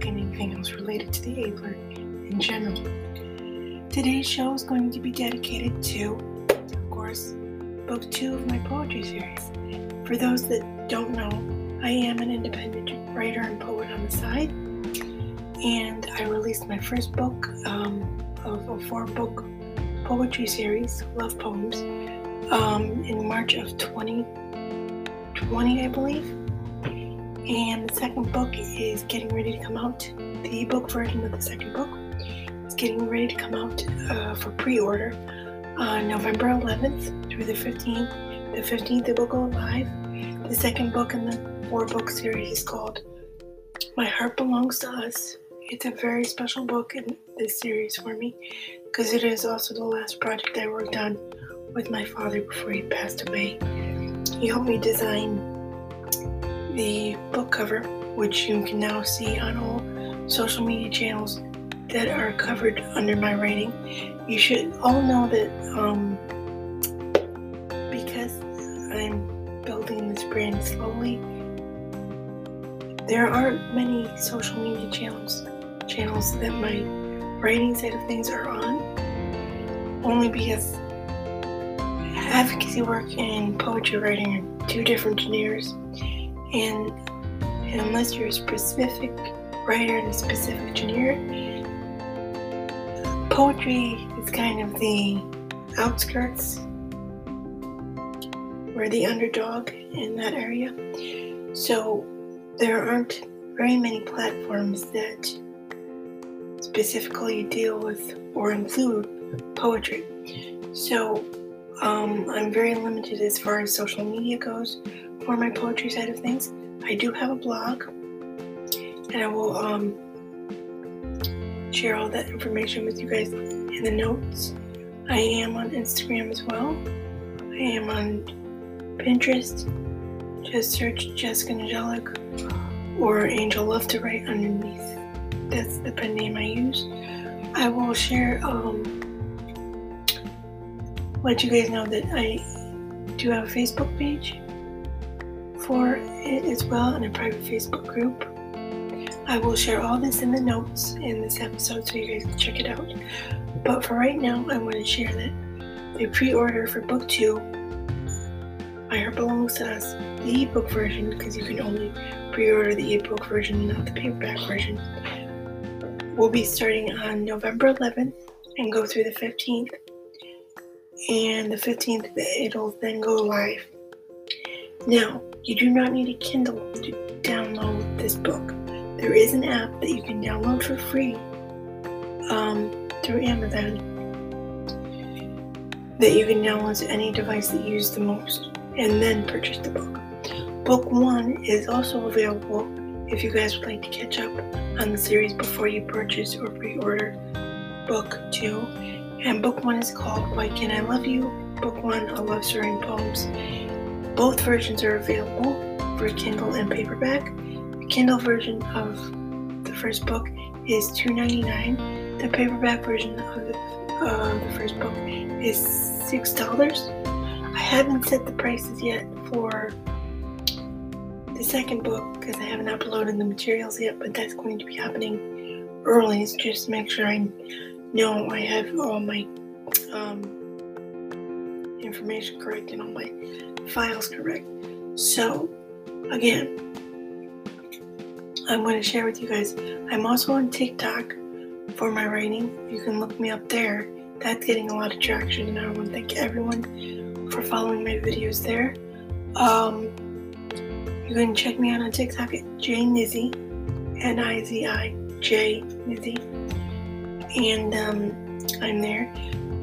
and anything else related to the Abler in general. Today's show is going to be dedicated to, of course, book two of my poetry series. For those that don't know, I am an independent writer and poet on the side, and I released my first book um, of a four book poetry series, Love Poems, um, in March of 2020, I believe. And the second book is getting ready to come out. The ebook version of the second book is getting ready to come out uh, for pre order on November 11th through the 15th. The 15th, it will go live. The second book in the four book series is called My Heart Belongs to Us. It's a very special book in this series for me because it is also the last project I worked on with my father before he passed away. He helped me design the book cover, which you can now see on all social media channels that are covered under my writing. You should all know that um, because I'm building this brand slowly, there aren't many social media channels channels that my writing side of things are on. Only because advocacy work and poetry writing are two different genres, and, unless you're a specific writer in a specific genre, poetry is kind of the outskirts. We're the underdog in that area. So there aren't very many platforms that specifically deal with or include poetry. So um, I'm very limited as far as social media goes for my poetry side of things. I do have a blog, and I will um, share all that information with you guys in the notes. I am on Instagram as well. I am on Pinterest. Just search Jessica Najalik or Angel Love to Write underneath. That's the pen name I use. I will share, um, let you guys know that I do have a Facebook page for it as well in a private Facebook group. I will share all this in the notes in this episode so you guys can check it out. But for right now, I want to share that the pre order for book two, My Heart Belongs to Us, the ebook version, because you can only pre order the ebook version, not the paperback version, will be starting on November 11th and go through the 15th. And the 15th, it'll then go live. Now, you do not need a Kindle to download this book. There is an app that you can download for free um, through Amazon that you can download to any device that you use the most and then purchase the book. Book one is also available if you guys would like to catch up on the series before you purchase or pre order book two. And book one is called Why Can't I Love You? Book one, A Love Story Poems. Both versions are available for Kindle and paperback. The Kindle version of the first book is $2.99. The paperback version of the, uh, the first book is $6. I haven't set the prices yet for the second book because I haven't uploaded the materials yet, but that's going to be happening early. So just to make sure I know I have all my um, information correct and all my files correct. So, again, I'm going to share with you guys. I'm also on TikTok for my writing. You can look me up there. That's getting a lot of traction, and I want to thank everyone for following my videos there. Um, you can check me out on TikTok at J Nizzy, N I Z I J Nizzy, and um, I'm there.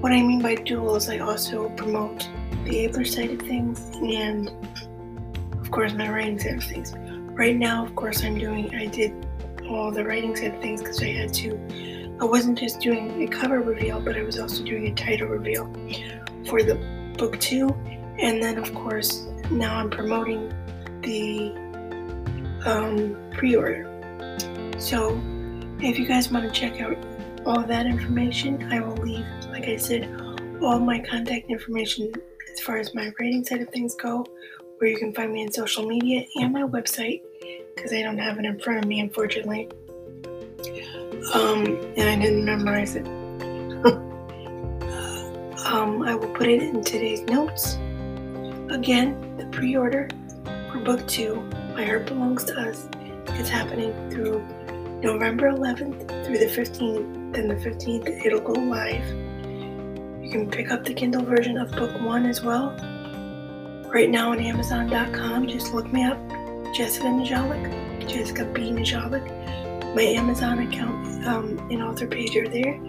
What I mean by dual is I also promote the Abler side of things and, of course, my writing side of things. Right now, of course, I'm doing, I did all the writing side of things because I had to. I wasn't just doing a cover reveal, but I was also doing a title reveal for the book two. And then, of course, now I'm promoting the um, pre order. So, if you guys want to check out all that information, I will leave, like I said, all my contact information as far as my writing side of things go, where you can find me on social media and my website, because I don't have it in front of me, unfortunately. Um, and I didn't memorize it. um, I will put it in today's notes. Again, the pre order for book two, My Heart Belongs to Us, is happening through November 11th through the 15th. Then the 15th, it'll go live. You can pick up the Kindle version of book one as well. Right now on Amazon.com, just look me up, Jessica Najalik, Jessica B. Najalik. My Amazon account um, and author page are there.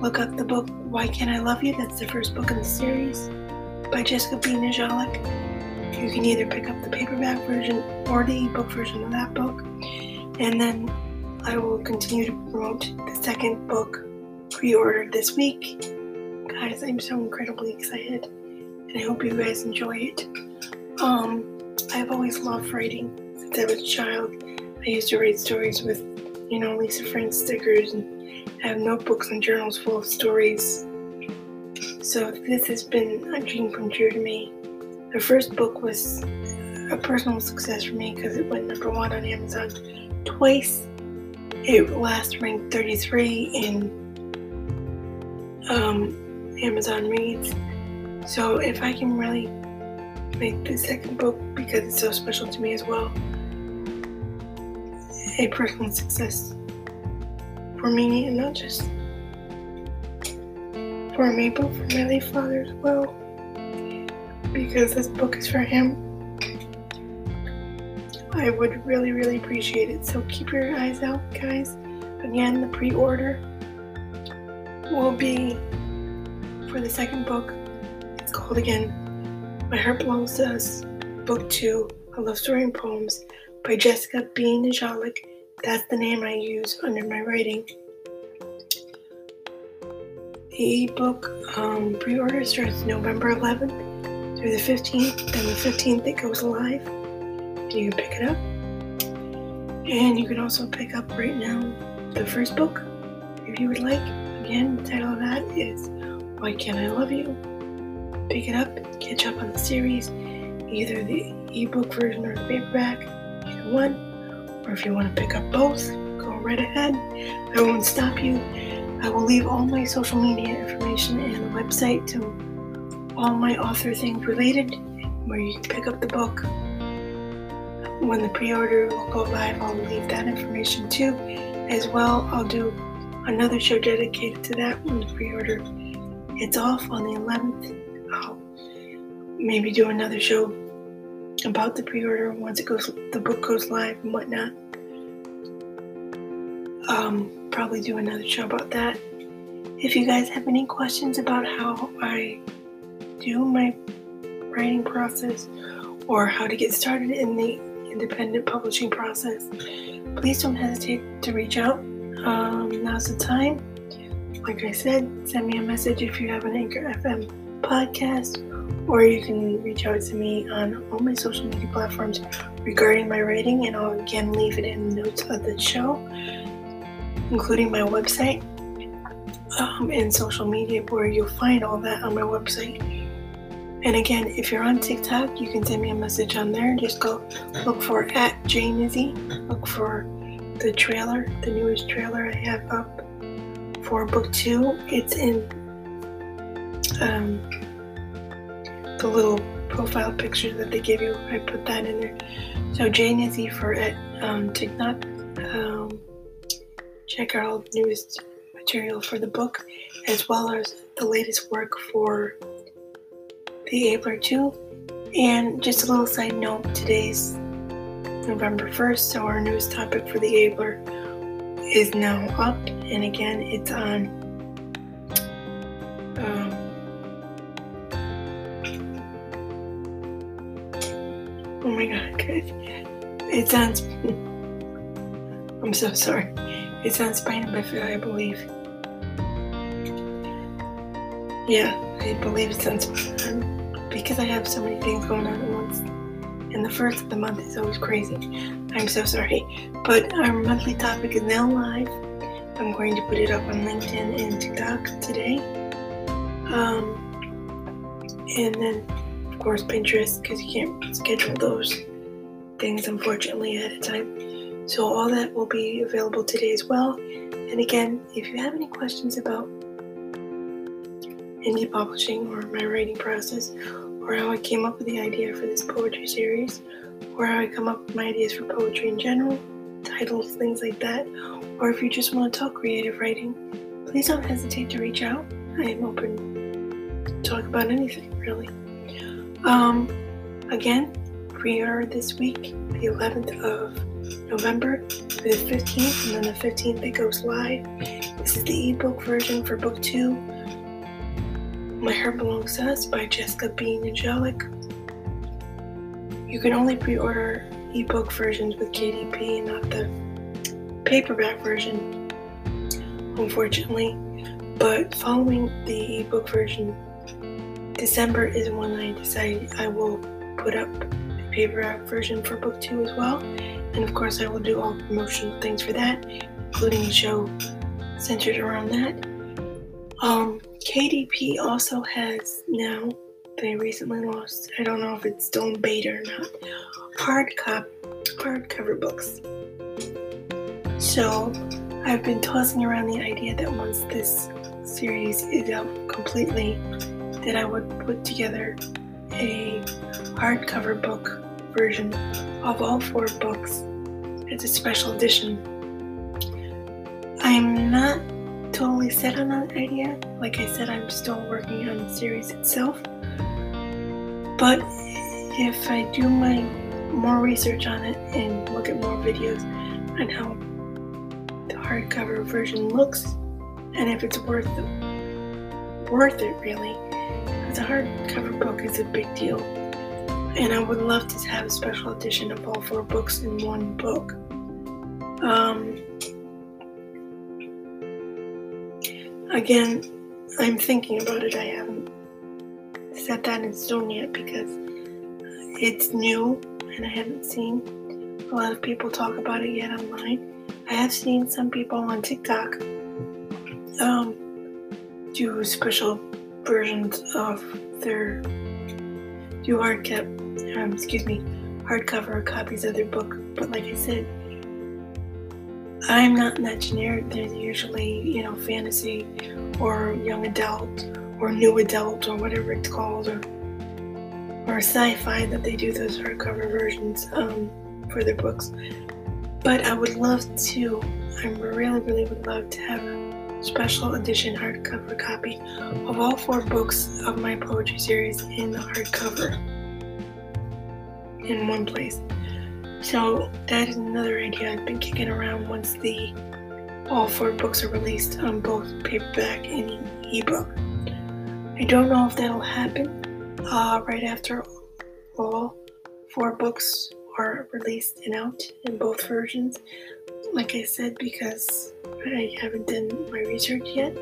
Look up the book Why Can't I Love You? That's the first book in the series by Jessica B. Najalik. You can either pick up the paperback version or the ebook version of that book. And then I will continue to promote the second book pre ordered this week. Guys, I'm so incredibly excited and I hope you guys enjoy it. Um, I've always loved writing since I was a child. I used to write stories with, you know, Lisa Frank stickers and I have notebooks and journals full of stories. So this has been a dream come true to me. The first book was a personal success for me because it went number one on Amazon twice. It last ranked 33 in um, Amazon Reads. So if I can really make the second book, because it's so special to me as well, a personal success for me and not just for me, but for my late father as well, because this book is for him. I would really, really appreciate it. So keep your eyes out, guys. Again, the pre order will be for the second book. It's called again My Heart Belongs to Us, Book 2, A Love Story and Poems by Jessica B. Najalik. That's the name I use under my writing. The ebook um, pre order starts November 11th through the 15th. Then the 15th it goes live. You can pick it up. And you can also pick up right now the first book if you would like. Again, the title of that is Why Can't I Love You? Pick it up, catch up on the series, either the ebook version or the paperback, either one. Or if you want to pick up both, go right ahead. I won't stop you. I will leave all my social media information and the website to all my author things related, where you can pick up the book. When the pre-order will go live, I'll leave that information too. As well, I'll do another show dedicated to that when the pre-order it's off on the 11th. I'll maybe do another show about the pre-order once it goes, the book goes live and whatnot. Um, probably do another show about that. If you guys have any questions about how I do my writing process or how to get started in the independent publishing process, please don't hesitate to reach out. Um, now's the time. Like I said, send me a message if you have an Anchor FM podcast, or you can reach out to me on all my social media platforms regarding my writing, and I'll again leave it in the notes of the show including my website um, and social media, where you'll find all that on my website. And again, if you're on TikTok, you can send me a message on there. Just go look for at Nizzy. Look for the trailer, the newest trailer I have up for book two. It's in um, the little profile picture that they give you. I put that in there. So Nizzy for at um, TikTok. Um, check out all the newest material for the book, as well as the latest work for the Abler 2. And just a little side note today's November 1st, so our newest topic for the Abler is now up, and again, it's on. Um, oh my god, guys. It's on. I'm so sorry. It's on Spina Bifida, I believe. Yeah, I believe it's on Spina. Because I have so many things going on at once. And the first of the month is always crazy. I'm so sorry. But our monthly topic is now live. I'm going to put it up on LinkedIn and TikTok today. Um, and then, of course, Pinterest, because you can't schedule those things, unfortunately, ahead of time. So all that will be available today as well. And again, if you have any questions about indie publishing or my writing process, or how I came up with the idea for this poetry series, or how I come up with my ideas for poetry in general, titles, things like that, or if you just want to talk creative writing, please don't hesitate to reach out. I am open to talk about anything, really. Um, again, pre-order this week, the 11th of November to the 15th, and then the 15th it goes live. This is the ebook version for book two. My Heart Belongs to Us by Jessica B. Najalik. You can only pre-order ebook versions with KDP, not the paperback version, unfortunately. But following the ebook version, December is when I decide I will put up the paperback version for book two as well. And of course, I will do all promotional things for that, including a show centered around that. Um, KDP also has now, they recently lost, I don't know if it's still in beta or not, hard cop, hardcover books. So I've been tossing around the idea that once this series is out completely, that I would put together a hardcover book version of all four books as a special edition. I'm not totally set on that idea. Like I said, I'm still working on the series itself. But if I do my more research on it and look at more videos on how the hardcover version looks and if it's worth it, worth it really, because a hardcover book is a big deal. And I would love to have a special edition of all four books in one book. Um, again, I'm thinking about it. I haven't set that in stone yet because it's new and I haven't seen a lot of people talk about it yet online. I have seen some people on TikTok um, do special versions of their do hard cap, um, excuse me, hardcover copies of their book. But like I said, I'm not in that generic. There's usually, you know, fantasy or young adult or new adult or whatever it's called or or sci-fi that they do those hardcover versions um, for their books. But I would love to. I really, really would love to have a special edition hardcover copy of all four books of my poetry series in the hardcover in one place. So that is another idea I've been kicking around once the all four books are released on both paperback and ebook. I don't know if that'll happen uh, right after all four books are released and out in both versions. Like I said, because I haven't done my research yet,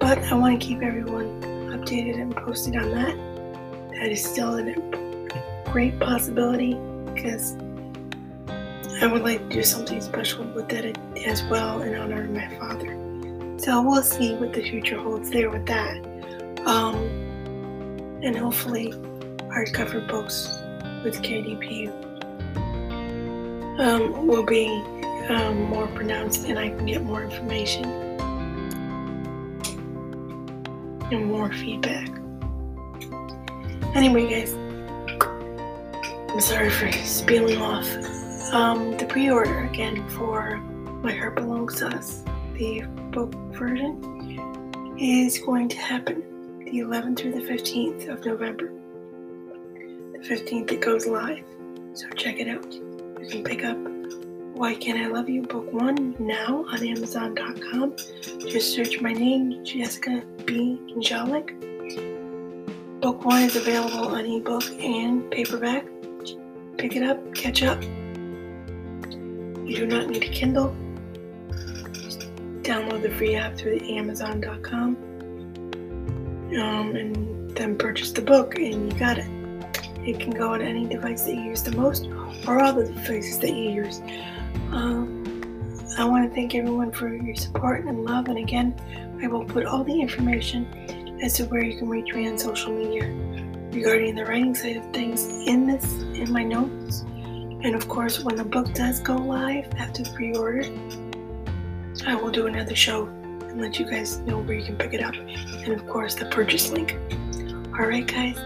but I want to keep everyone updated and posted on that. That is still a great possibility because I would like to do something special with that as well in honor of my father. So we'll see what the future holds there with that. Um, and hopefully, hardcover books with KDP um, will be um, more pronounced and I can get more information and more feedback. Anyway, guys, I'm sorry for spilling off. Um, the pre-order again for My Heart Belongs to Us, the book version, is going to happen the 11th through the 15th of November. The 15th it goes live, so check it out. You can pick up Why Can't I Love You Book 1 now on Amazon.com. Just search my name, Jessica B. Najalik. Book 1 is available on ebook and paperback. Pick it up, catch up. You do not need a Kindle. Just download the free app through the Amazon.com um, and then purchase the book, and you got it. It can go on any device that you use the most or all the devices that you use. Um, I want to thank everyone for your support and love, and again, I will put all the information as to where you can reach me on social media regarding the writing side of things in this in my notes and of course, when the book does go live after pre order, I will do another show and let you guys know where you can pick it up. And of course, the purchase link. Alright, guys,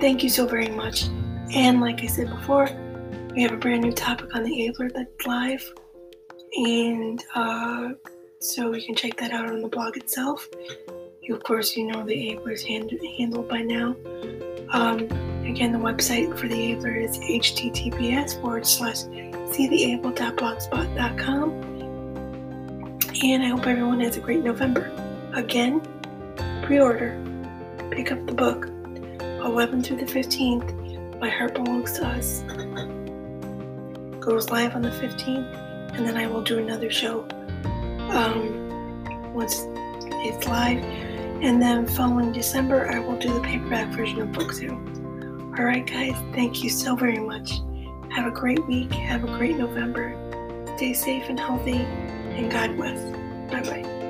thank you so very much. And like I said before, we have a brand new topic on the Abler that's live. And uh, so you can check that out on the blog itself. You, of course, you know the Abler is hand- handled by now. Um, again, the website for the Abler is https forward slash seetheable.blogspot.com. And I hope everyone has a great November. Again, pre order, pick up the book, 11 through the 15th, My Heart Belongs to Us. Goes live on the 15th, and then I will do another show um, once it's live. And then following December, I will do the paperback version of book two. Alright, guys, thank you so very much. Have a great week. Have a great November. Stay safe and healthy, and God bless. Bye bye.